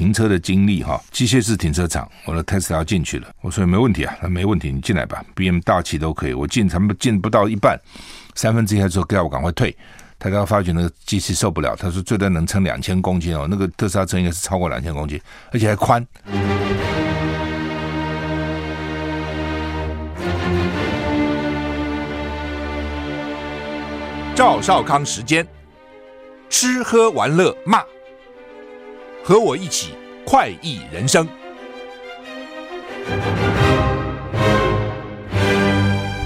停车的经历哈，机械式停车场，我的 Tesla 要进去了，我说没问题啊，那没问题，你进来吧，BM 大气都可以，我进他们进不到一半，三分之一之后叫我赶快退，他刚发觉那个机器受不了，他说最多能撑两千公斤哦，那个特斯拉车应该是超过两千公斤，而且还宽。赵少康时间，吃喝玩乐骂，和我一起快意人生。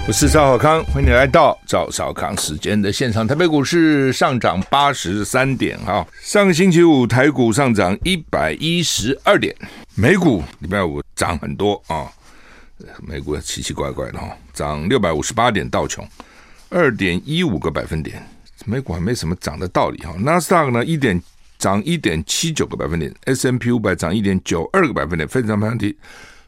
我是赵少康，欢迎你来到赵少康时间的现场。台北股市上涨八十三点，哈，上个星期五台股上涨一百一十二点，美股礼拜五涨很多啊，美股奇奇怪怪的哈，涨六百五十八点道琼。二点一五个百分点，美股还没什么涨的道理哈。纳斯达克呢，一点涨一点七九个百分点，S M P 五百涨一点九二个百分点，非常强体。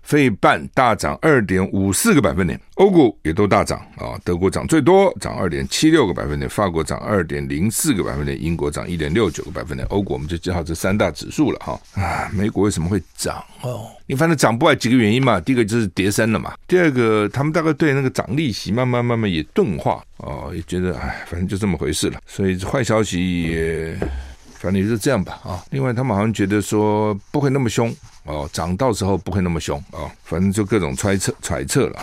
费半大涨二点五四个百分点，欧股也都大涨啊，德国涨最多，涨二点七六个百分点，法国涨二点零四个百分点，英国涨一点六九个百分点，欧股我们就记好这三大指数了哈。啊，美股为什么会涨哦？你反正涨不坏几个原因嘛，第一个就是跌升了嘛，第二个他们大概对那个涨利息慢慢慢慢也钝化哦，也觉得哎，反正就这么回事了，所以坏消息也。反正就是这样吧啊！另外，他们好像觉得说不会那么凶哦，涨到时候不会那么凶啊。反正就各种揣测揣测了。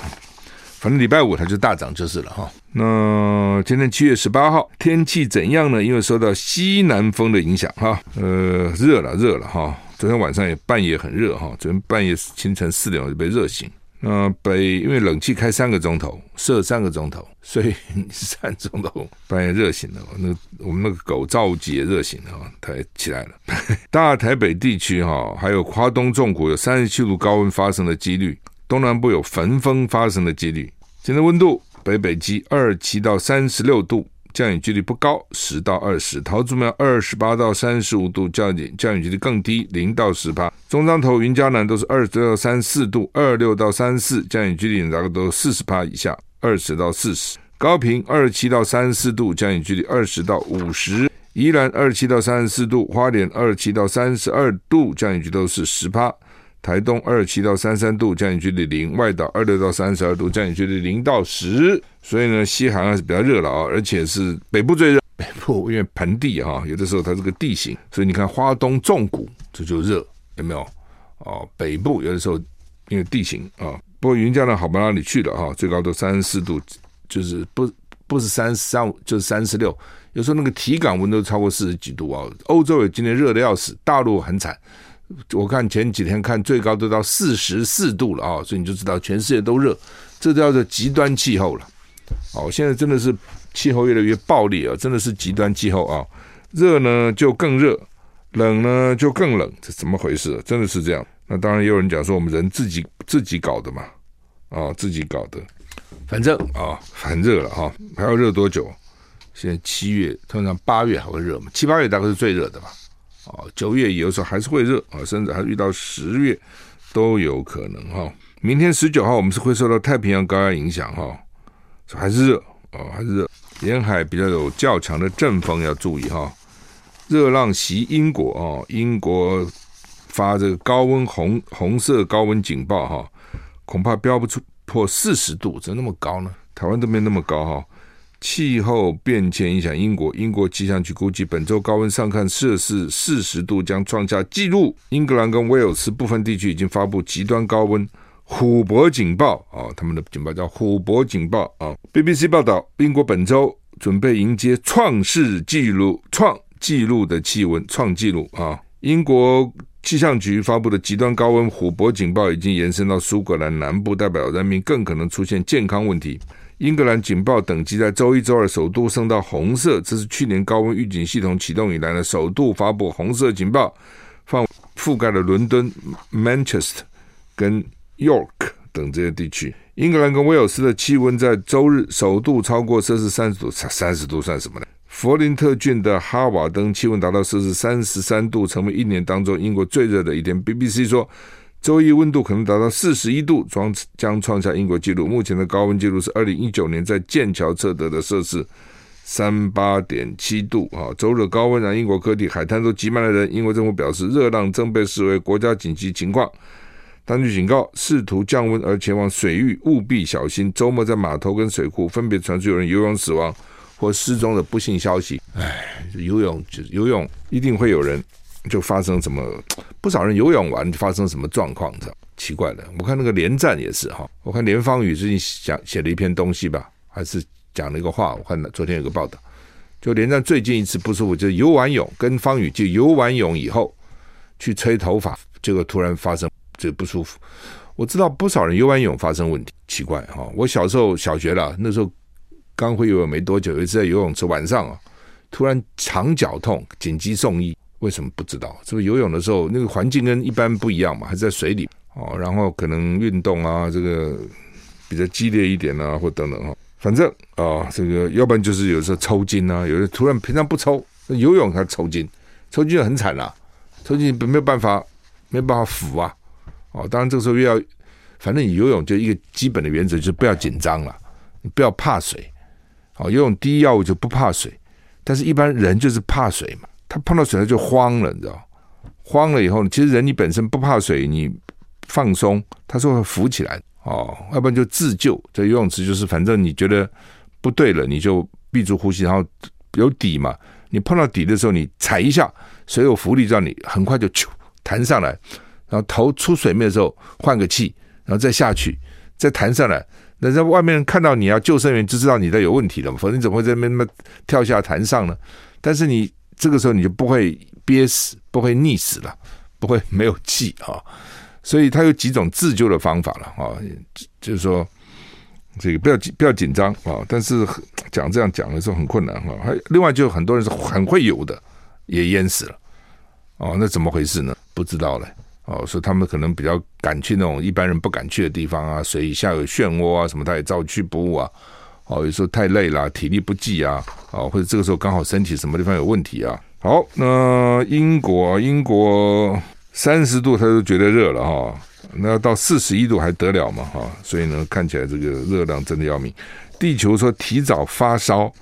反正礼拜五它就大涨就是了哈。那今天七月十八号，天气怎样呢？因为受到西南风的影响哈，呃，热了热了哈。昨天晚上也半夜很热哈，昨天半夜清晨四点我就被热醒。呃，北因为冷气开三个钟头，设三个钟头，所以 三钟头半夜热醒了。那我们那个狗赵吉也热醒了，它也起来了。大台北地区哈，还有华东纵谷有三十七度高温发生的几率，东南部有焚风发生的几率。今天温度北北极二七到三十六度。降雨几率不高，十到二十。桃竹苗二十八到三十五度，降雨降雨几率更低，零到十八。中彰投、云嘉南都是二十到三十四度，二六到三十四，降雨几率大概都四十帕以下，二十到四十。高屏二七到三十四度，降雨几率二十到五十。宜兰二七到三十四度，花莲二七到三十二度，降雨几率都是十帕。台东二七到三三度，降雨几率零；外岛二六到三十二度，降雨几率零到十。所以呢，西海岸是比较热了啊，而且是北部最热。北部因为盆地哈，有的时候它这个地形，所以你看花东纵谷这就热，有没有？哦，北部有的时候因为地形啊，不过云嘉南好不到哪里去了哈，最高都三十四度，就是不不是三十三五，就是三十六。有时候那个体感温度超过四十几度啊。欧洲也今天热得要死，大陆很惨。我看前几天看最高都到四十四度了啊，所以你就知道全世界都热，这叫做极端气候了。哦，现在真的是气候越来越暴力啊，真的是极端气候啊，热呢就更热，冷呢就更冷，这怎么回事？真的是这样。那当然也有人讲说我们人自己自己搞的嘛，啊，自己搞的，反正啊很热了哈，还要热多久？现在七月，通常八月还会热嘛，七八月大概是最热的吧。哦，九月有时候还是会热啊，甚至还遇到十月都有可能哈。明天十九号我们是会受到太平洋高压影响哈，还是热哦，还是热。沿海比较有较强的阵风要注意哈。热浪袭英国哦，英国发这个高温红红色高温警报哈，恐怕飙不出破四十度，怎么那么高呢？台湾都没那么高哈。气候变迁影响英国，英国气象局估计本周高温上看摄氏四十度将创下纪录。英格兰跟威尔斯部分地区已经发布极端高温虎伯警报啊，他们的警报叫虎伯警报啊。BBC 报道，英国本周准备迎接创世纪录、创纪录的气温，创纪录啊。英国气象局发布的极端高温虎伯警报已经延伸到苏格兰南部，代表人民更可能出现健康问题。英格兰警报等级在周一、周二首度升到红色，这是去年高温预警系统启动以来呢首度发布红色警报，放覆盖了伦敦、Manchester 跟 York 等这些地区。英格兰跟威尔斯的气温在周日首度超过摄氏三十度，三十度算什么呢？弗林特郡的哈瓦登气温达到摄氏三十三度，成为一年当中英国最热的一天。BBC 说。周一温度可能达到四十一度，将将创下英国纪录。目前的高温纪录是二零一九年在剑桥测得的摄氏三八点七度啊，周日高温让英国各地海滩都挤满了人。英国政府表示，热浪正被视为国家紧急情况。当局警告，试图降温而前往水域务必小心。周末在码头跟水库分别传出有人游泳死亡或失踪的不幸消息。唉，游泳就游泳，一定会有人就发生什么，不少人游泳完发生什么状况，这奇怪的。我看那个连战也是哈，我看连方宇最近讲写了一篇东西吧，还是。讲了一个话，我看到昨天有个报道，就连战最近一次不舒服，就是游完泳跟方宇就游完泳以后去吹头发，结果突然发生这不舒服。我知道不少人游完泳发生问题，奇怪哈。我小时候小学了，那时候刚会游泳没多久，有一次在游泳池晚上啊，突然肠绞痛，紧急送医，为什么不知道？是不是游泳的时候那个环境跟一般不一样嘛？还是在水里哦，然后可能运动啊，这个比较激烈一点啊，或等等哈。反正啊、这个要不然就是有时候抽筋啊，有的突然平常不抽，游泳他抽筋，抽筋就很惨了，抽筋没有办法，没办法扶啊。哦，当然这个时候又要，反正你游泳就一个基本的原则就是不要紧张了，你不要怕水。哦，游泳第一要务就不怕水，但是一般人就是怕水嘛，他碰到水他就慌了，你知道？慌了以后，其实人你本身不怕水，你放松，他是会浮起来。哦，要不然就自救。这游泳池就是，反正你觉得不对了，你就闭住呼吸，然后有底嘛。你碰到底的时候，你踩一下，水有浮力，让你很快就咻弹上来。然后头出水面的时候换个气，然后再下去，再弹上来。那在外面看到你要救生员就知道你在有问题了嘛。否则你怎么会在那边跳下弹上呢？但是你这个时候你就不会憋死，不会溺死了，不会没有气啊。所以他有几种自救的方法了啊，就是说这个不要不要紧张啊，但是讲这样讲的时候很困难哈。还另外就很多人是很会游的，也淹死了哦，那怎么回事呢？不知道嘞哦，所以他们可能比较敢去那种一般人不敢去的地方啊，水下有漩涡啊什么，他也照去不误啊。哦，有时候太累了，体力不济啊，哦，或者这个时候刚好身体什么地方有问题啊。好，那英国英国。三十度他就觉得热了哈，那到四十一度还得了嘛哈？所以呢，看起来这个热浪真的要命。地球说提早发烧，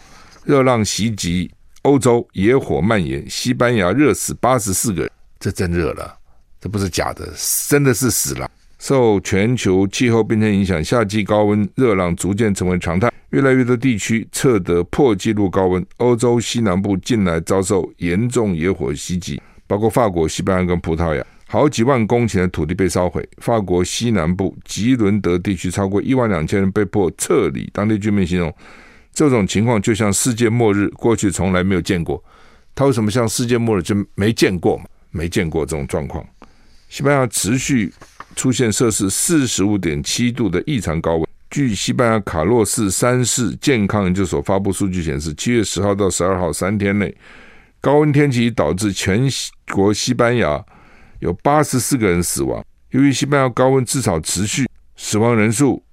热浪袭击欧洲，野火蔓延，西班牙热死八十四个人，这真热了，这不是假的，真的是死了。受全球气候变迁影响，夏季高温热浪逐渐成为常态，越来越多地区测得破纪录高温。欧洲西南部近来遭受严重野火袭击。包括法国、西班牙跟葡萄牙，好几万公顷的土地被烧毁。法国西南部吉伦德地区超过一万两千人被迫撤离。当地居民形容这种情况就像世界末日，过去从来没有见过。他为什么像世界末日就没见过嘛？没见过这种状况。西班牙持续出现摄氏四十五点七度的异常高温。据西班牙卡洛斯三世健康研究所发布数据显示，七月十号到十二号三天内。高温天气导致全国西班牙有八十四个人死亡。由于西班牙高温至少持续，死亡人数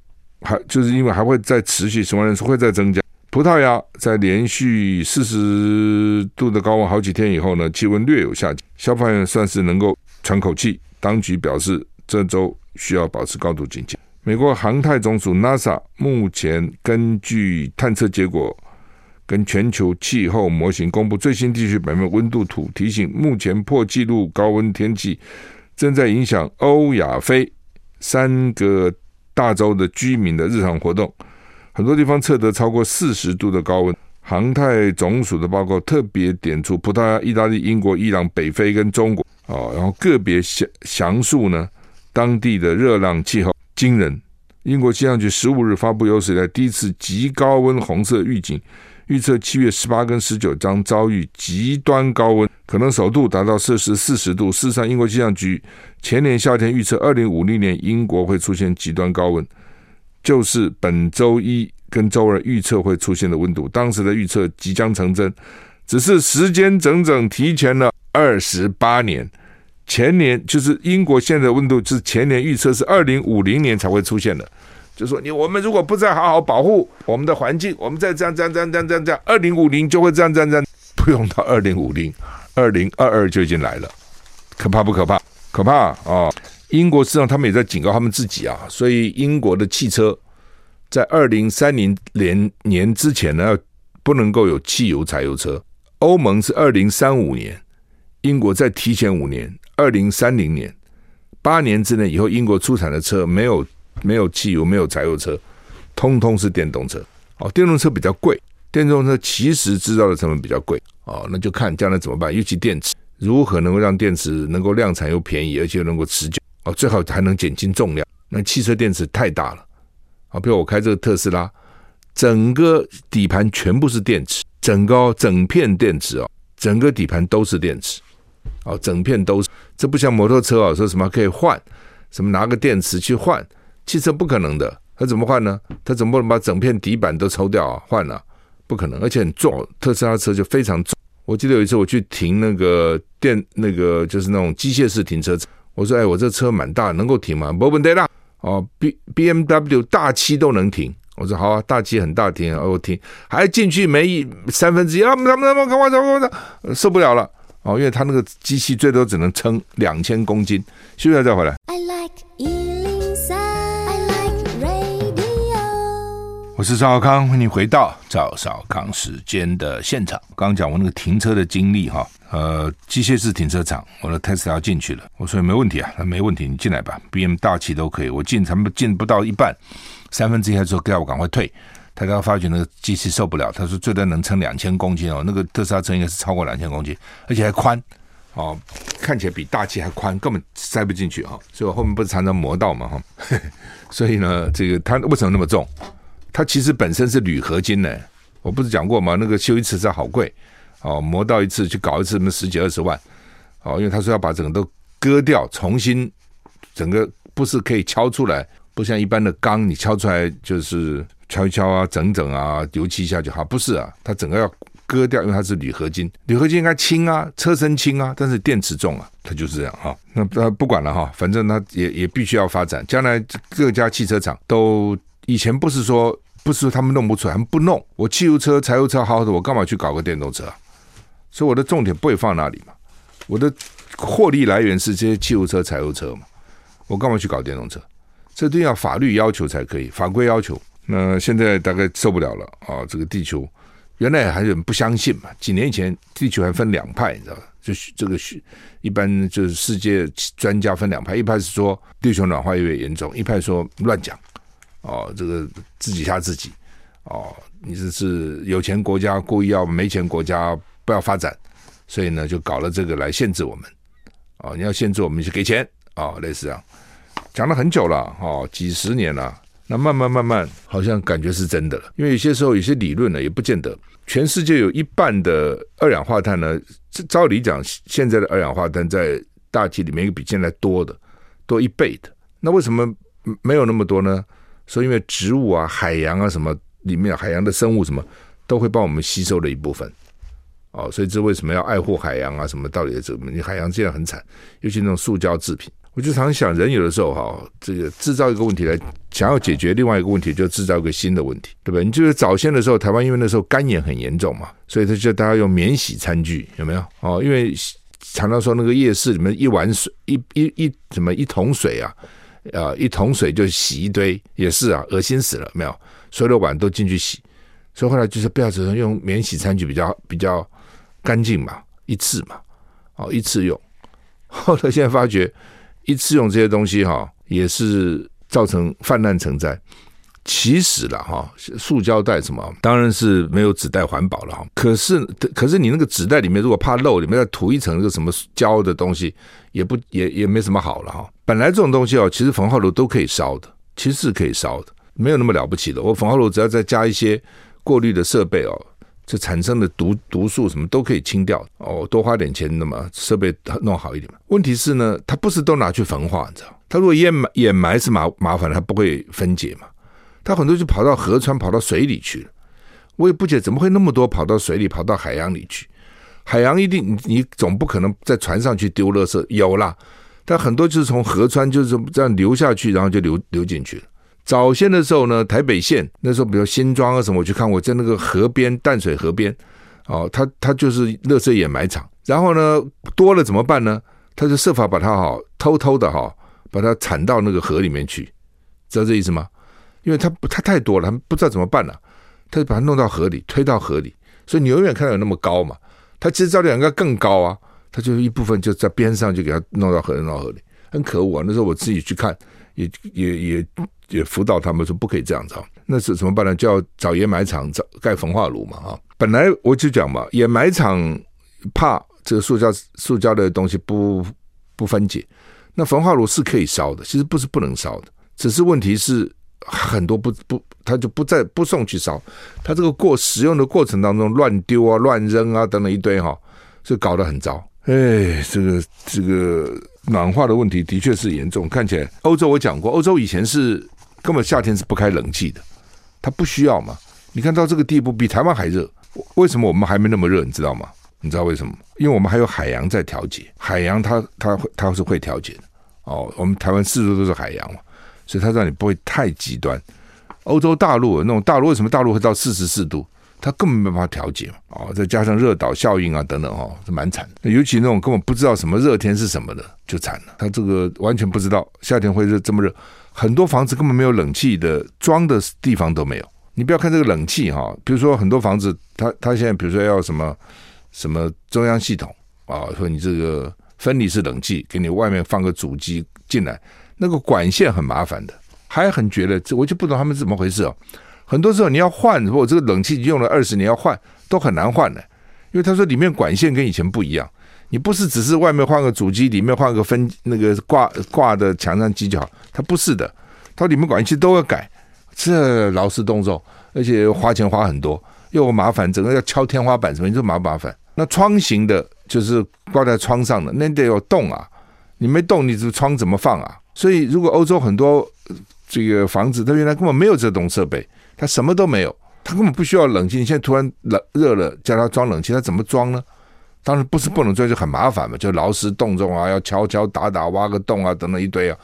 还就是因为还会再持续，死亡人数会再增加。葡萄牙在连续四十度的高温好几天以后呢，气温略有下降，消防员算是能够喘口气。当局表示，这周需要保持高度警戒。美国航太总署 NASA 目前根据探测结果。跟全球气候模型公布最新地区表面温度图，提醒目前破纪录高温天气正在影响欧亚非三个大洲的居民的日常活动，很多地方测得超过四十度的高温。航太总署的报告特别点出葡萄牙、意大利、英国、伊朗、北非跟中国啊，然后个别详详述呢当地的热浪气候惊人。英国气象局十五日发布有史以来第一次极高温红色预警。预测七月十八跟十九将遭遇极端高温，可能首度达到摄氏四十度。事实上，英国气象局前年夏天预测二零五零年英国会出现极端高温，就是本周一跟周二预测会出现的温度。当时的预测即将成真，只是时间整整提前了二十八年。前年就是英国现在温度，是前年预测是二零五零年才会出现的。就说你我们如果不再好好保护我们的环境，我们再这样这样这样这样这样这样，二零五零就会这样这样这样，不用到二零五零，二零二二就已经来了，可怕不可怕？可怕啊、英国实际上他们也在警告他们自己啊，所以英国的汽车在二零三零年年之前呢，不能够有汽油、柴油车。欧盟是二零三五年，英国再提前五年，二零三零年，八年之内以后，英国出产的车没有没有汽油、没有柴油车，通通是电动车。哦，电动车比较贵，电动车其实制造的成本比较贵。哦，那就看将来怎么办，尤其电池如何能够让电池能够量产又便宜，而且又能够持久。哦，最好还能减轻重量。那汽车电池太大了。啊，比如我开这个特斯拉，整个底盘全部是电池，整个整片电池哦，整个底盘都是电池，哦，整片都是。这不像摩托车啊，说什么可以换，什么拿个电池去换，汽车不可能的。它怎么换呢？它怎么不能把整片底板都抽掉啊？换了，不可能，而且很重。特斯拉车就非常重。我记得有一次我去停那个电，那个就是那种机械式停车场，我说：“哎，我这车蛮大，能够停吗？”没问题啦。哦，B B M W 大七都能停，我说好啊，大七很大停，我停，还进去没一三分之一啊，他们他们赶快走，赶快走，受不了了哦，因为他那个机器最多只能撑两千公斤，休息下再回来。I like 我是赵少康，欢迎你回到赵少康时间的现场。刚刚讲我那个停车的经历哈，呃，机械式停车场，我的 Tesla 要进去了，我说没问题啊，那没问题，你进来吧，B M 大气都可以。我进，他们进不到一半，三分之一的时候，叫我赶快退。他刚刚发觉那个机器受不了，他说最多能撑两千公斤哦，那个特斯拉车应该是超过两千公斤，而且还宽哦，看起来比大气还宽，根本塞不进去啊。所以我后面不是常常磨到嘛哈，所以呢，这个它为什么那么重？它其实本身是铝合金呢，我不是讲过吗？那个修一次车好贵，哦，磨到一次去搞一次，那十几二十万，哦，因为他说要把整个都割掉，重新整个不是可以敲出来，不像一般的钢，你敲出来就是敲一敲啊，整整啊，油漆一下就好，不是啊，它整个要割掉，因为它是铝合金，铝合金应该轻啊，车身轻啊，但是电池重啊，它就是这样哈。那那不管了哈，反正它也也必须要发展，将来各家汽车厂都以前不是说。不是说他们弄不出来，他们不弄。我汽油车、柴油车好好的，我干嘛去搞个电动车啊？所以我的重点不会放那里嘛。我的获利来源是这些汽油车、柴油车嘛。我干嘛去搞电动车？这都要法律要求才可以，法规要求。那现在大概受不了了啊！这个地球原来还有人不相信嘛？几年前地球还分两派，你知道吧？就是这个是一般就是世界专家分两派，一派是说地球暖化越来越严重，一派说乱讲。哦，这个自己吓自己哦！你这是有钱国家故意要没钱国家不要发展，所以呢就搞了这个来限制我们。哦，你要限制我们就给钱哦，类似这样讲了很久了哦，几十年了。那慢慢慢慢，好像感觉是真的了。因为有些时候有些理论呢也不见得。全世界有一半的二氧化碳呢，照理讲，现在的二氧化碳在大气里面比现在多的多一倍的。那为什么没有那么多呢？所以，因为植物啊、海洋啊什么里面，海洋的生物什么都会帮我们吸收了一部分，哦，所以这为什么要爱护海洋啊？什么道理？这个你海洋现在很惨，尤其那种塑胶制品。我就常想，人有的时候哈，这个制造一个问题来想要解决另外一个问题，就制造一个新的问题，对不对？你就是早先的时候，台湾因为那时候干眼很严重嘛，所以他就大家用免洗餐具，有没有？哦，因为常常说那个夜市里面一碗水，一一一什么一桶水啊。啊，一桶水就洗一堆，也是啊，恶心死了，没有，所有的碗都进去洗，所以后来就是不要只能用免洗餐具比较比较干净嘛，一次嘛，哦，一次用。后来现在发觉，一次用这些东西哈，也是造成泛滥成灾。其实了哈，塑胶袋什么，当然是没有纸袋环保了哈。可是，可是你那个纸袋里面如果怕漏，里面再涂一层那个什么胶的东西，也不也也没什么好了哈。本来这种东西哦，其实焚化炉都可以烧的，其实是可以烧的，没有那么了不起的。我焚化炉只要再加一些过滤的设备哦，这产生的毒毒素什么都可以清掉哦。多花点钱，那么设备弄好一点。问题是呢，它不是都拿去焚化，你知道？它如果掩埋掩埋是麻麻烦，它不会分解嘛。它很多就跑到河川、跑到水里去了，我也不解怎么会那么多跑到水里、跑到海洋里去。海洋一定你你总不可能在船上去丢垃圾，有啦，但很多就是从河川就是这样流下去，然后就流流进去了。早先的时候呢，台北县那时候，比如新庄啊什么，我去看过，在那个河边淡水河边，哦，它它就是垃圾掩埋场。然后呢，多了怎么办呢？他就设法把它哈偷偷的哈把它铲到那个河里面去，知道这意思吗？因为它不，它太多了，他不知道怎么办了、他就把它弄到河里，推到河里，所以你永远看到有那么高嘛。他其实照理应该更高啊，他就一部分就在边上就给他弄到河，弄到河里，很可恶啊。那时候我自己去看，也也也也辅导他们说不可以这样子。那是怎么办呢？就要找掩埋场，找盖焚化炉嘛啊。本来我就讲嘛，掩埋场怕这个塑胶塑胶的东西不不分解，那焚化炉是可以烧的，其实不是不能烧的，只是问题是。很多不不，他就不再不送去烧，他这个过使用的过程当中乱丢啊、乱扔啊等等一堆哈，就搞得很糟。哎，这个这个暖化的问题的确是严重。看起来欧洲我讲过，欧洲以前是根本夏天是不开冷气的，它不需要嘛。你看到这个地步，比台湾还热。为什么我们还没那么热？你知道吗？你知道为什么？因为我们还有海洋在调节，海洋它它会它是会调节的。哦，我们台湾四周都是海洋嘛。所以它让你不会太极端。欧洲大陆那种大陆，为什么大陆会到四十四度？它根本没办法调节嘛。哦，再加上热岛效应啊等等哦，是蛮惨的。尤其那种根本不知道什么热天是什么的，就惨了。它这个完全不知道夏天会热这么热，很多房子根本没有冷气的装的地方都没有。你不要看这个冷气哈，比如说很多房子，它它现在比如说要什么什么中央系统啊，说你这个分离式冷气，给你外面放个主机进来。那个管线很麻烦的，还很觉得，这我就不懂他们是怎么回事哦。很多时候你要换，如果这个冷气用了二十年要换，都很难换的，因为他说里面管线跟以前不一样。你不是只是外面换个主机，里面换个分那个挂挂的墙上机就好，它不是的，它里面管线都要改，这劳师动众，而且花钱花很多，又麻烦，整个要敲天花板什么，你说麻不麻烦？那窗型的，就是挂在窗上的，那得有洞啊，你没洞，你这窗怎么放啊？所以，如果欧洲很多这个房子，它原来根本没有这种设备，他什么都没有，他根本不需要冷气。你现在突然冷热了，叫他装冷气，他怎么装呢？当然不是不能装，就很麻烦嘛，就劳师动众啊，要敲敲打打，挖个洞啊，等等一堆啊，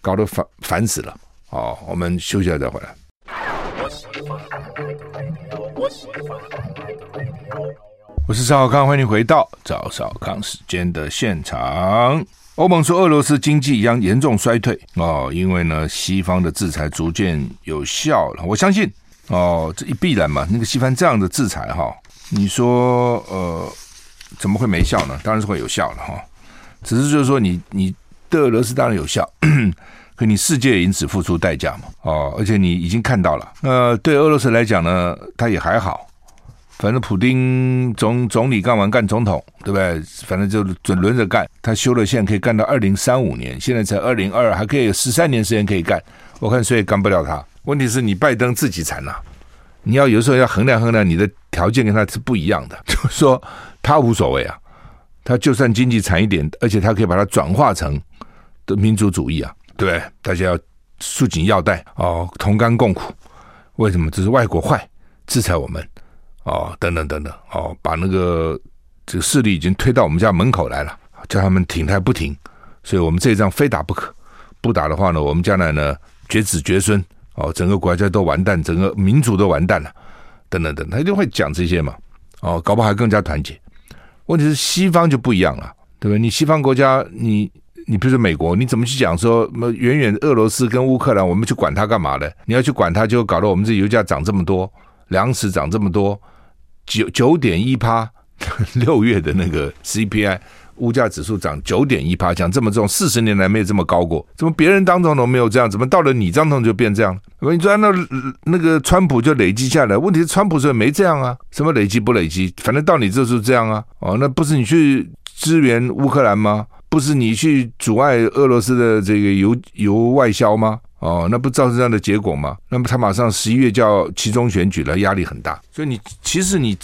搞得烦烦死了。好，我们休息一下再回来。我是赵小康，欢迎回到赵小康时间的现场。欧盟说俄罗斯经济将严重衰退哦，因为呢西方的制裁逐渐有效了。我相信哦，这一必然嘛。那个西方这样的制裁哈，你说呃怎么会没效呢？当然是会有效了哈。只是就是说你你对俄罗斯当然有效，可你世界也因此付出代价嘛哦，而且你已经看到了。呃，对俄罗斯来讲呢，他也还好。反正普丁总总理干完干总统，对不对？反正就准轮着干。他修了线可以干到二零三五年，现在才二零二二，还可以有十三年时间可以干。我看谁也干不了他。问题是你拜登自己惨了，你要有时候要衡量衡量你的条件跟他是不一样的。就 是说他无所谓啊，他就算经济惨一点，而且他可以把它转化成的民族主义啊，对不对？大家要束紧腰带哦，同甘共苦。为什么？这是外国坏，制裁我们。哦，等等等等，哦，把那个这个势力已经推到我们家门口来了，叫他们挺他不停，所以我们这一仗非打不可，不打的话呢，我们将来呢绝子绝孙，哦，整个国家都完蛋，整个民族都完蛋了，等等等，他一定会讲这些嘛，哦，搞不好还更加团结。问题是西方就不一样了，对不对？你西方国家，你你比如说美国，你怎么去讲说，那远远俄罗斯跟乌克兰，我们去管他干嘛呢？你要去管他，就搞得我们这油价涨这么多。粮食涨这么多，九九点一趴，六月的那个 CPI 物价指数涨九点一趴，讲这么重，四十年来没有这么高过。怎么别人当总统没有这样？怎么到了你当总统就变这样了？你说那那个川普就累积下来，问题是川普说没这样啊，什么累积不累积？反正到你这是这样啊。哦，那不是你去支援乌克兰吗？不是你去阻碍俄罗斯的这个油油外销吗？哦，那不造成这样的结果吗？那么他马上十一月就要期中选举了，压力很大。所以你其实你，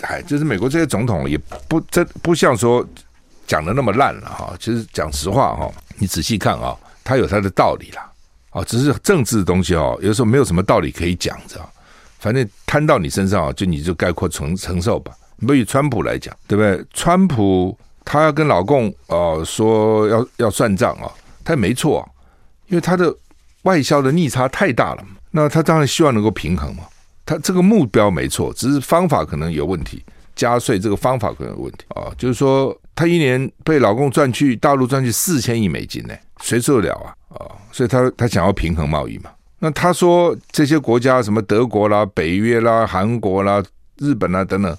哎，就是美国这些总统也不真不像说讲的那么烂了哈。其实讲实话哈，你仔细看啊，他有他的道理啦。哦，只是政治的东西哦，有时候没有什么道理可以讲，知道？反正摊到你身上啊，就你就概括承承受吧。比如川普来讲，对不对？川普他要跟老共哦说要要算账啊，他也没错，因为他的。外销的逆差太大了，那他当然希望能够平衡嘛。他这个目标没错，只是方法可能有问题。加税这个方法可能有问题啊，就是说他一年被老公赚去大陆赚去四千亿美金呢，谁受得了啊？啊，所以他他想要平衡贸易嘛。那他说这些国家什么德国啦、北约啦、韩国啦、日本啦等等，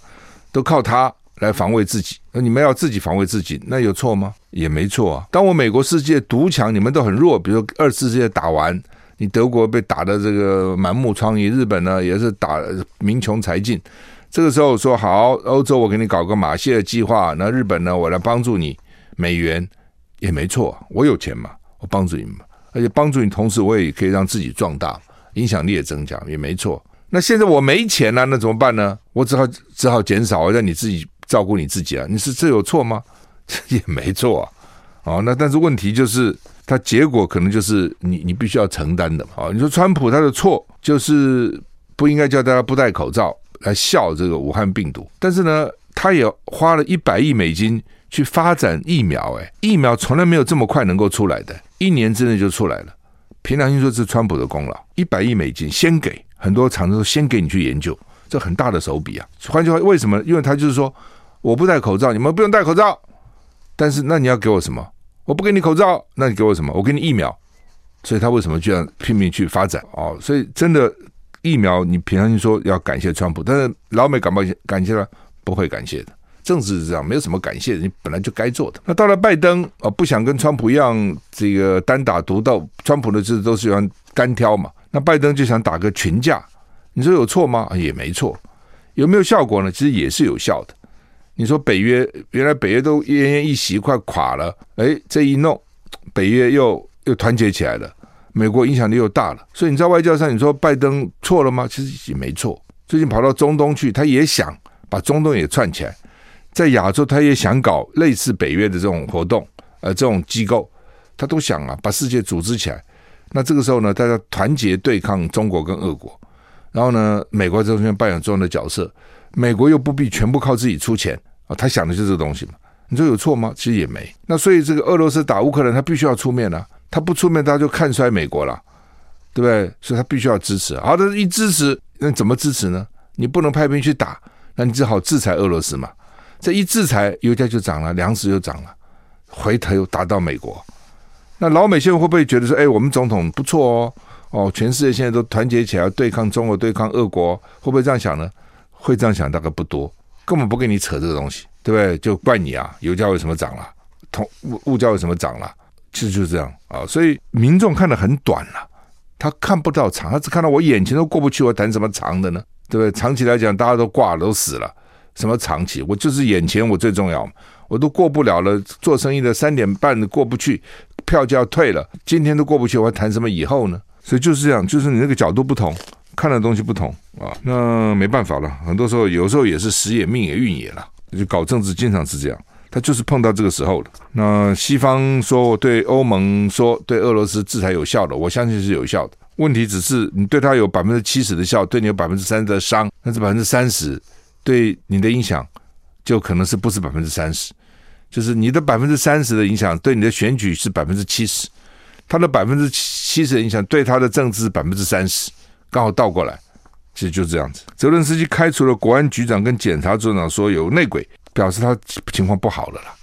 都靠他来防卫自己。那你们要自己防卫自己，那有错吗？也没错啊。当我美国世界独强，你们都很弱，比如说二次世界打完，你德国被打的这个满目疮痍，日本呢也是打民穷财尽。这个时候说好，欧洲我给你搞个马歇尔计划，那日本呢我来帮助你，美元也没错，我有钱嘛，我帮助你嘛。而且帮助你，同时我也可以让自己壮大，影响力也增强，也没错。那现在我没钱了，那怎么办呢？我只好只好减少，让你自己照顾你自己啊。你是这有错吗？这 也没错啊。哦，那但是问题就是，它结果可能就是你你必须要承担的嘛。哦，你说川普他的错就是不应该叫大家不戴口罩来笑这个武汉病毒，但是呢，他也花了一百亿美金去发展疫苗，哎，疫苗从来没有这么快能够出来的。一年之内就出来了，凭良心说，是川普的功劳。一百亿美金先给很多厂商，先给你去研究，这很大的手笔啊。换句话，为什么？因为他就是说，我不戴口罩，你们不用戴口罩。但是那你要给我什么？我不给你口罩，那你给我什么？我给你疫苗。所以他为什么这样拼命去发展？哦，所以真的疫苗，你平常心说要感谢川普，但是老美感不感谢他？不会感谢的。政治是这样，没有什么感谢的，你本来就该做的。那到了拜登啊，不想跟川普一样这个单打独斗，川普的字都是喜欢单挑嘛。那拜登就想打个群架，你说有错吗？也没错。有没有效果呢？其实也是有效的。你说北约原来北约都奄奄一息，快垮了，哎，这一弄，北约又又团结起来了，美国影响力又大了。所以你在外交上，你说拜登错了吗？其实也没错。最近跑到中东去，他也想把中东也串起来。在亚洲，他也想搞类似北约的这种活动，呃，这种机构，他都想啊，把世界组织起来。那这个时候呢，大家团结对抗中国跟俄国，然后呢，美国在中间扮演重要的角色，美国又不必全部靠自己出钱啊，他想的就是这个东西嘛。你说有错吗？其实也没。那所以这个俄罗斯打乌克兰，他必须要出面啊，他不出面，他就看衰美国了，对不对？所以他必须要支持。好他，一支持，那怎么支持呢？你不能派兵去打，那你只好制裁俄罗斯嘛。这一制裁，油价就涨了，粮食又涨了，回头又打到美国。那老美现在会不会觉得说，哎，我们总统不错哦，哦，全世界现在都团结起来对抗中国、对抗俄国，会不会这样想呢？会这样想大概不多，根本不跟你扯这个东西，对不对？就怪你啊，油价为什么涨了？通物物价为什么涨了？其实就是这样啊。所以民众看得很短了，他看不到长，他只看到我眼前都过不去，我谈什么长的呢？对不对？长期来讲，大家都挂了，都死了。什么长期？我就是眼前我最重要，我都过不了了。做生意的三点半过不去，票就要退了。今天都过不去，我还谈什么以后呢？所以就是这样，就是你那个角度不同，看的东西不同啊。那没办法了，很多时候有时候也是时也命也运也了。就搞政治经常是这样，他就是碰到这个时候了。那西方说对欧盟说对俄罗斯制裁有效的，我相信是有效的。问题只是你对他有百分之七十的效，对你有百分之三的伤，那是百分之三十。对你的影响，就可能是不是百分之三十，就是你的百分之三十的影响，对你的选举是百分之七十，他的百分之七十的影响对他的政治是百分之三十，刚好倒过来，其实就这样子。泽伦斯基开除了国安局长跟检察总长，说有内鬼，表示他情况不好了啦。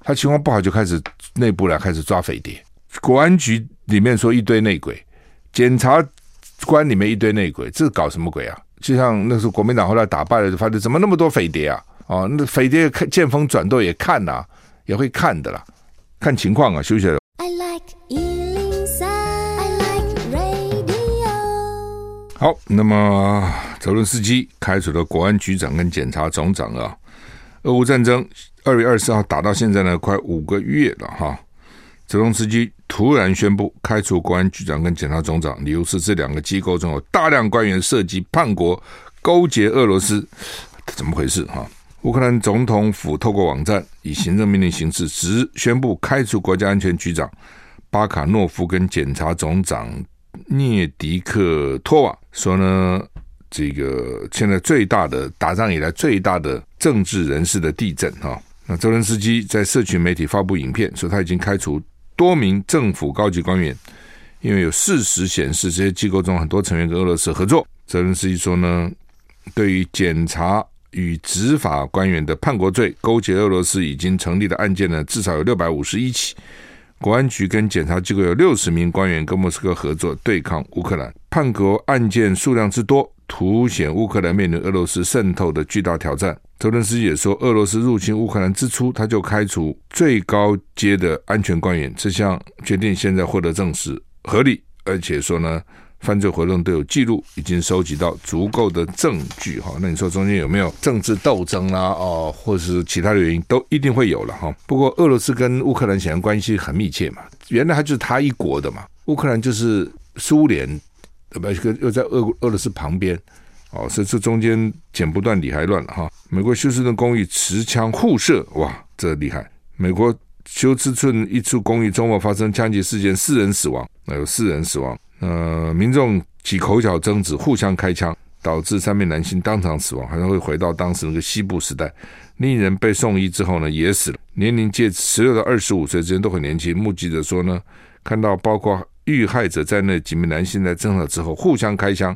他情况不好就开始内部来开始抓匪谍，国安局里面说一堆内鬼，检察官里面一堆内鬼，这搞什么鬼啊？就像那时候国民党后来打败了，就发现怎么那么多匪谍啊？哦，那匪谍看见风转舵也看呐、也会看的啦，看情况啊，休息了。I like 好，那么泽伦斯基开除了国安局长跟检察总长啊。俄乌战争二月二十号打到现在呢，快五个月了哈。泽伦斯基突然宣布开除国安局长跟检察总长，理由是这两个机构中有大量官员涉及叛国、勾结俄罗斯，怎么回事？哈，乌克兰总统府透过网站以行政命令形式，只宣布开除国家安全局长巴卡诺夫跟检察总长聂迪克托瓦，说呢，这个现在最大的打仗以来最大的政治人士的地震哈。那泽伦斯基在社群媒体发布影片，说他已经开除。多名政府高级官员，因为有事实显示，这些机构中很多成员跟俄罗斯合作。泽伦斯基说呢，对于检察与执法官员的叛国罪、勾结俄罗斯已经成立的案件呢，至少有六百五十一起。国安局跟检察机构有六十名官员跟莫斯科合作对抗乌克兰，叛国案件数量之多，凸显乌克兰面临俄罗斯渗透的巨大挑战。泽伦斯基也说，俄罗斯入侵乌克兰之初，他就开除最高阶的安全官员，这项决定现在获得证实合理，而且说呢。犯罪活动都有记录，已经收集到足够的证据哈。那你说中间有没有政治斗争啦？哦，或者是其他的原因，都一定会有了哈。不过俄罗斯跟乌克兰显然关系很密切嘛，原来他就是他一国的嘛。乌克兰就是苏联，对吧？又在俄俄罗斯旁边哦，所以这中间剪不断理还乱了哈。美国休斯顿公寓持枪互射，哇，这厉害！美国休斯顿一处公寓周末发生枪击事件，四人死亡，那有四人死亡。呃，民众起口角争执，互相开枪，导致三名男性当场死亡，好像会回到当时那个西部时代。另一人被送医之后呢，也死了，年龄介十六到二十五岁之间都很年轻。目击者说呢，看到包括遇害者在内几名男性在争吵之后互相开枪，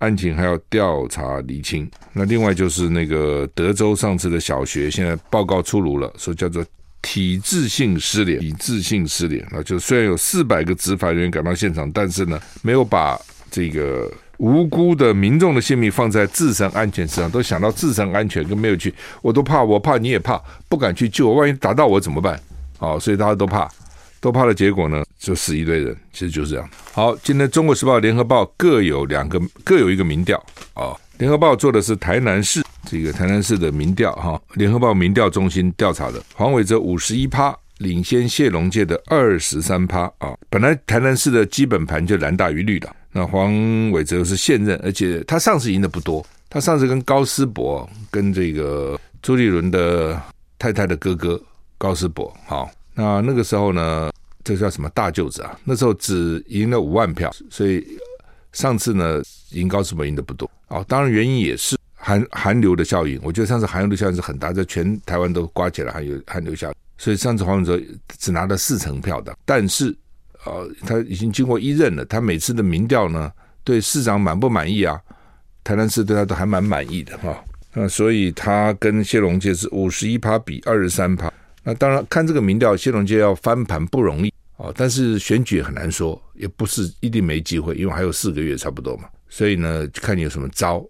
案情还要调查厘清。那另外就是那个德州上次的小学，现在报告出炉了，说叫做。体制性失联，体制性失联啊！就虽然有四百个执法人员赶到现场，但是呢，没有把这个无辜的民众的性命放在自身安全上，都想到自身安全，跟没有去，我都怕，我怕你也怕，不敢去救，万一打到我怎么办？好，所以大家都怕，都怕的结果呢，就死一堆人，其实就是这样。好，今天《中国时报》、《联合报》各有两个，各有一个民调啊，《联合报》做的是台南市。这个台南市的民调哈，联合报民调中心调查的黄伟哲五十一趴，领先谢龙介的二十三趴啊。本来台南市的基本盘就蓝大于绿的，那黄伟哲是现任，而且他上次赢的不多，他上次跟高思博跟这个朱立伦的太太的哥哥高思博，好，那那个时候呢，这叫什么大舅子啊？那时候只赢了五万票，所以上次呢赢高思博赢的不多啊。当然原因也是。韩韩流的效应，我觉得上次韩流的效应是很大，在全台湾都刮起来，还有寒流效，所以上次黄伟哲只拿了四成票的，但是呃，他已经经过一任了，他每次的民调呢，对市长满不满意啊？台南市对他都还蛮满意的哈，那所以他跟谢龙介是五十一趴比二十三趴，那当然看这个民调，谢龙介要翻盘不容易哦，但是选举很难说，也不是一定没机会，因为还有四个月差不多嘛，所以呢，看你有什么招。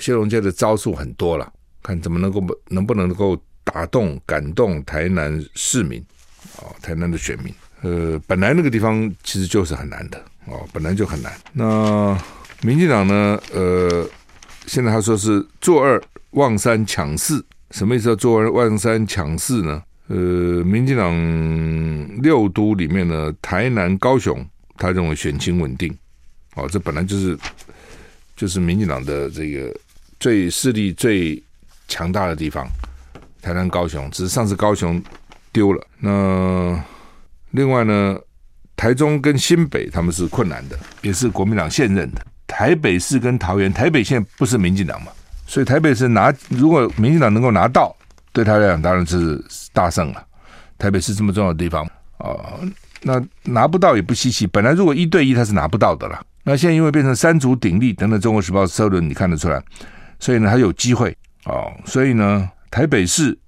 谢龙介的招数很多了，看怎么能够能不能够打动、感动台南市民，哦，台南的选民。呃，本来那个地方其实就是很难的，哦，本来就很难。那民进党呢？呃，现在他说是做二望三抢四，什么意思？要做二望三抢四呢？呃，民进党六都里面呢，台南、高雄，他认为选情稳定。哦，这本来就是。就是民进党的这个最势力最强大的地方，台南、高雄，只是上次高雄丢了。那另外呢，台中跟新北他们是困难的，也是国民党现任的。台北市跟桃园，台北现在不是民进党嘛，所以台北市拿，如果民进党能够拿到，对他来讲当然是大胜了。台北市这么重要的地方啊，那拿不到也不稀奇。本来如果一对一，他是拿不到的了。那现在因为变成三足鼎立等等，《中国时报》社论你看得出来，所以呢，他有机会哦。所以呢，台北市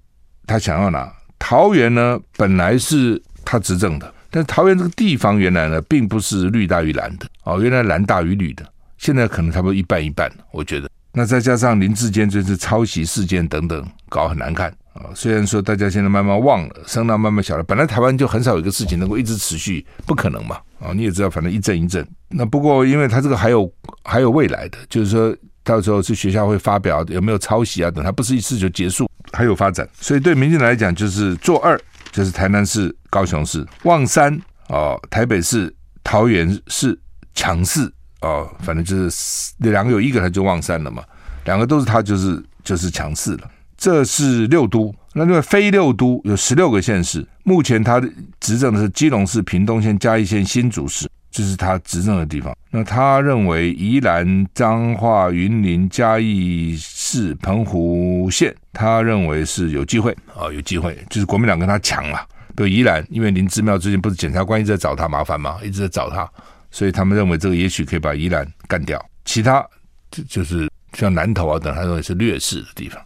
他想要拿，桃园呢本来是他执政的，但桃园这个地方原来呢并不是绿大于蓝的哦，原来蓝大于绿的，现在可能差不多一半一半，我觉得。那再加上林志坚这次抄袭事件等等，搞很难看。啊，虽然说大家现在慢慢忘了，声浪慢慢小了。本来台湾就很少有一个事情能够一直持续，不可能嘛。啊，你也知道，反正一阵一阵。那不过，因为他这个还有还有未来的，就是说到时候是学校会发表有没有抄袭啊等，它不是一次就结束，还有发展。所以对民进来讲，就是做二，就是台南市、高雄市；望三哦，台北市、桃园市抢四哦，反正就是两个有一个他就望三了嘛，两个都是他就是就是强势了。这是六都，那另外非六都有十六个县市。目前他执政的是基隆市、屏东县、嘉义县、新竹市，这是他执政的地方。那他认为宜兰、彰化、云林、嘉义市、澎湖县，他认为是有机会啊、有机会，就是国民党跟他抢了。比如宜兰，因为林姿妙最近不是检察官一直在找他麻烦嘛，一直在找他，所以他们认为这个也许可以把宜兰干掉。其他就就是像南投啊等，他认为是劣势的地方。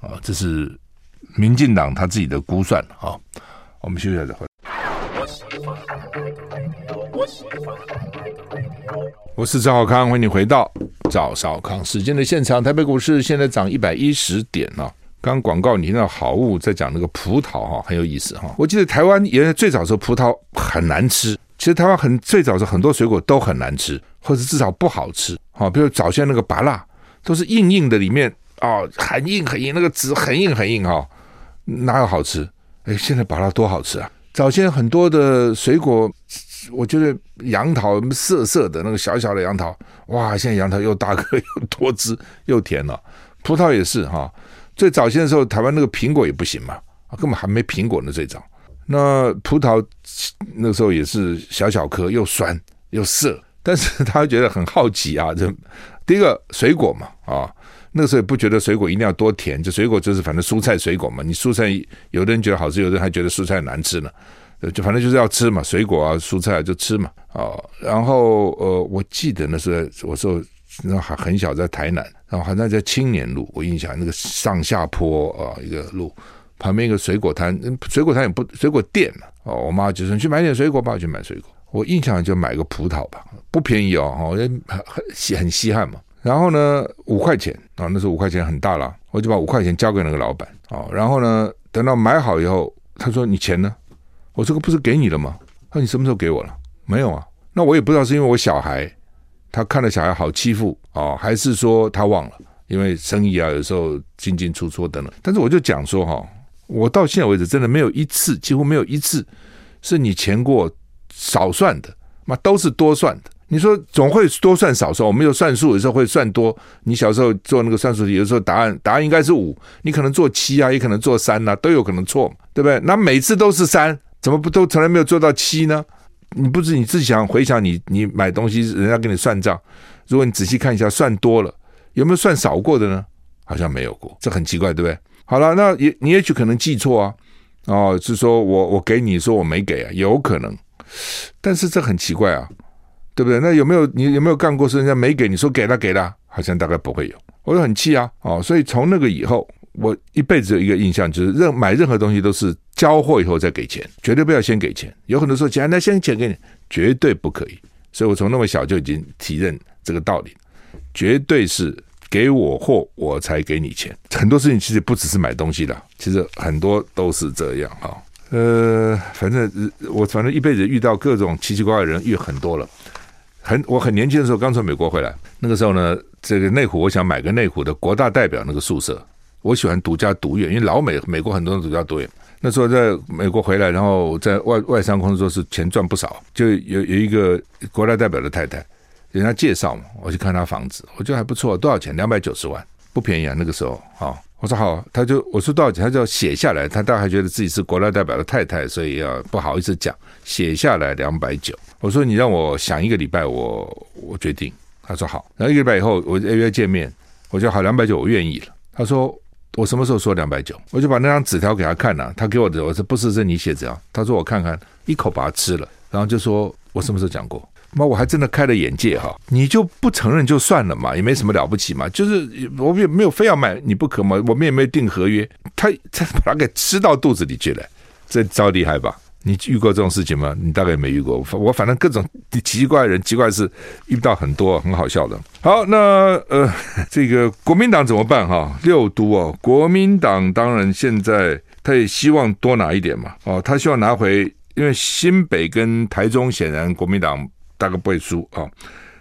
啊，这是民进党他自己的估算啊。我们休息一下再回。我是赵少康，欢迎你回到赵少康时间的现场。台北股市现在涨一百一十点了。刚广告你听到好物在讲那个葡萄哈，很有意思哈。我记得台湾原来最早时候葡萄很难吃，其实台湾很最早时候很多水果都很难吃，或者至少不好吃。好，比如早先那个芭乐都是硬硬的，里面哦很硬很硬，那个籽很硬很硬哦，哪有好吃？哎，现在把它多好吃啊！早先很多的水果，我觉得杨桃涩涩的那个小小的杨桃，哇，现在杨桃又大颗 又多汁又甜了。葡萄也是哈。最早先的时候，台湾那个苹果也不行嘛，根本还没苹果呢。最早，那葡萄那时候也是小小颗，又酸又涩，但是 他觉得很好奇啊。这第一个水果嘛，啊，那时候也不觉得水果一定要多甜，就水果就是反正蔬菜水果嘛。你蔬菜有的人觉得好吃，有的人还觉得蔬菜难吃呢，就反正就是要吃嘛，水果啊蔬菜就吃嘛，啊，然后呃，我记得那时候我说。那还很小，在台南，然后好像在青年路，我印象那个上下坡啊，一个路旁边一个水果摊，水果摊也不水果店嘛哦，我妈就说你去买点水果吧，去买水果。我印象就买个葡萄吧，不便宜哦，哦，很很稀很稀罕嘛。然后呢，五块钱啊，那时候五块钱很大了，我就把五块钱交给那个老板啊。然后呢，等到买好以后，他说你钱呢？我这个不是给你了吗？他说你什么时候给我了？没有啊。那我也不知道是因为我小孩。他看了小孩好欺负哦，还是说他忘了？因为生意啊，有时候进进出出等等。但是我就讲说哈，我到现在为止真的没有一次，几乎没有一次是你钱过少算的，嘛都是多算的。你说总会多算少算，我们有算数有时候会算多。你小时候做那个算术题，有时候答案答案应该是五，你可能做七啊，也可能做三呐，都有可能错，对不对？那每次都是三，怎么不都从来没有做到七呢？你不是你自己想回想你你买东西，人家给你算账，如果你仔细看一下，算多了有没有算少过的呢？好像没有过，这很奇怪，对不对？好了，那也你也许可能记错啊，哦，是说我我给你说我没给啊，有可能，但是这很奇怪啊，对不对？那有没有你有没有干过是人家没给你说给了给了，好像大概不会有，我就很气啊，哦，所以从那个以后。我一辈子有一个印象，就是任买任何东西都是交货以后再给钱，绝对不要先给钱。有很多时候钱，那先钱给你，绝对不可以。所以我从那么小就已经体认这个道理，绝对是给我货我才给你钱。很多事情其实不只是买东西的，其实很多都是这样哈。呃，反正我反正一辈子遇到各种奇奇怪怪的人遇很多了。很我很年轻的时候刚从美国回来，那个时候呢，这个内湖我想买个内湖的国大代表那个宿舍。我喜欢独家独院，因为老美美国很多人独家独院。那时候在美国回来，然后在外外商公司做事，钱赚不少。就有有一个国大代表的太太，人家介绍嘛，我去看他房子，我觉得还不错，多少钱？两百九十万，不便宜啊。那个时候，好，我说好，他就我说多少钱，他就要写下来。他大概还觉得自己是国大代表的太太，所以要不好意思讲，写下来两百九。我说你让我想一个礼拜，我我决定。他说好，然后一个礼拜以后，我约约见面，我就好两百九，我愿意了。他说。我什么时候说两百九？我就把那张纸条给他看了，啊，他给我的，我说不是，是你写的啊。他说我看看，一口把它吃了，然后就说我什么时候讲过？妈，我还真的开了眼界哈！你就不承认就算了嘛，也没什么了不起嘛，就是我们也没有非要买你不可嘛，我们也没有订合约，他他把它给吃到肚子里去了，这招厉害吧？你遇过这种事情吗？你大概没遇过。我反正各种奇怪人、奇怪事遇到很多，很好笑的。好，那呃，这个国民党怎么办？哈，六都哦，国民党当然现在他也希望多拿一点嘛。哦，他希望拿回，因为新北跟台中显然国民党大概不会输啊。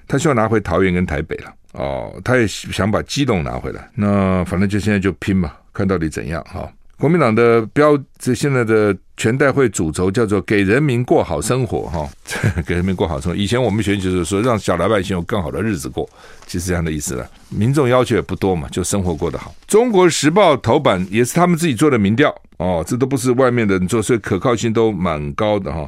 他希望拿回桃园跟台北了。哦，他也想把基隆拿回来。那反正就现在就拼嘛，看到底怎样哈。国民党的标，这现在的全代会主轴叫做“给人民过好生活”哈，给人民过好生活。以前我们选举就是说让小老百姓有更好的日子过，其实这样的意思了。民众要求也不多嘛，就生活过得好。中国时报头版也是他们自己做的民调哦，这都不是外面的人做，所以可靠性都蛮高的哈。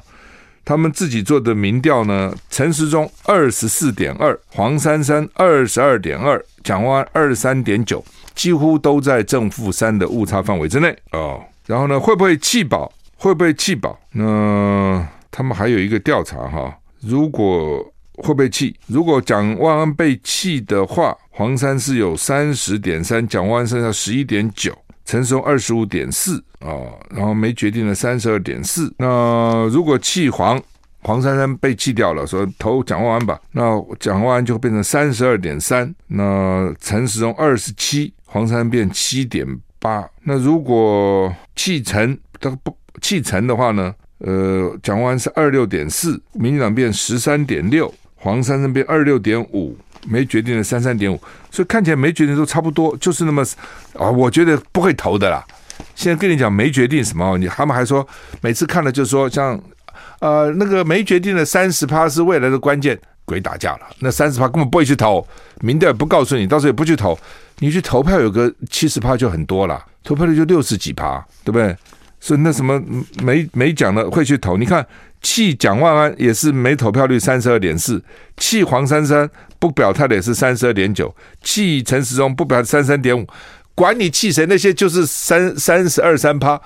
他们自己做的民调呢，陈时中二十四点二，黄珊珊二十二点二，蒋万安二十三点九。几乎都在正负三的误差范围之内哦。然后呢，会不会弃保？会不会弃保？那他们还有一个调查哈，如果会被弃，如果蒋万安被弃的话，黄珊是有三十点三，蒋万安剩下十一点九，陈时中二十五点四啊，然后没决定的三十二点四。那如果弃黄，黄珊珊被弃掉了，说投蒋万安吧，那蒋万安就会变成三十二点三。那陈时中二十七，黄珊珊变七点八。那如果弃陈，他不弃陈的话呢？呃，蒋万安是二六点四，民进党变十三点六，黄珊珊变二六点五。没决定的三三点五，所以看起来没决定都差不多，就是那么啊，我觉得不会投的啦。现在跟你讲没决定什么，你他们还说每次看了就说像呃那个没决定的三十趴是未来的关键，鬼打架了。那三十趴根本不会去投，民调也不告诉你，到时候也不去投，你去投票有个七十趴就很多了，投票率就六十几趴，对不对？所以那什么没没讲的会去投，你看。弃蒋万安也是没投票率三十二点四，弃黄珊珊不表态的也是三十二点九，弃陈时中不表态三三点五，管你弃谁，那些就是三三十二三趴，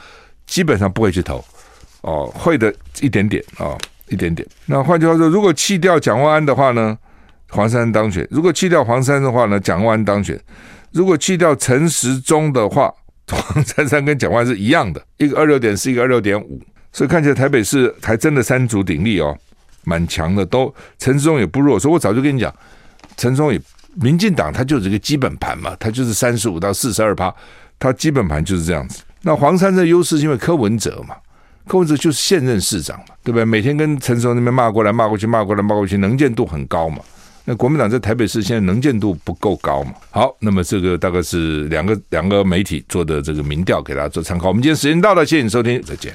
基本上不会去投，哦，会的一点点哦，一点点。那换句话说，如果弃掉蒋万安的话呢，黄珊珊当选；如果弃掉黄珊珊的话呢，蒋万安当选；如果弃掉陈时中的话，黄珊珊跟蒋万是一样的，一个二六点四，一个二六点五。所以看起来台北市还真的三足鼎立哦，蛮强的。都陈松也不弱，所以我早就跟你讲，陈松也民进党他就是一个基本盘嘛，他就是三十五到四十二趴，他基本盘就是这样子。那黄珊珊的优势是因为柯文哲嘛，柯文哲就是现任市长嘛，对不对？每天跟陈松那边骂过来骂过去骂过来骂过去，能见度很高嘛。那国民党在台北市现在能见度不够高嘛？好，那么这个大概是两个两个媒体做的这个民调，给大家做参考。我们今天时间到了，谢谢你收听，再见。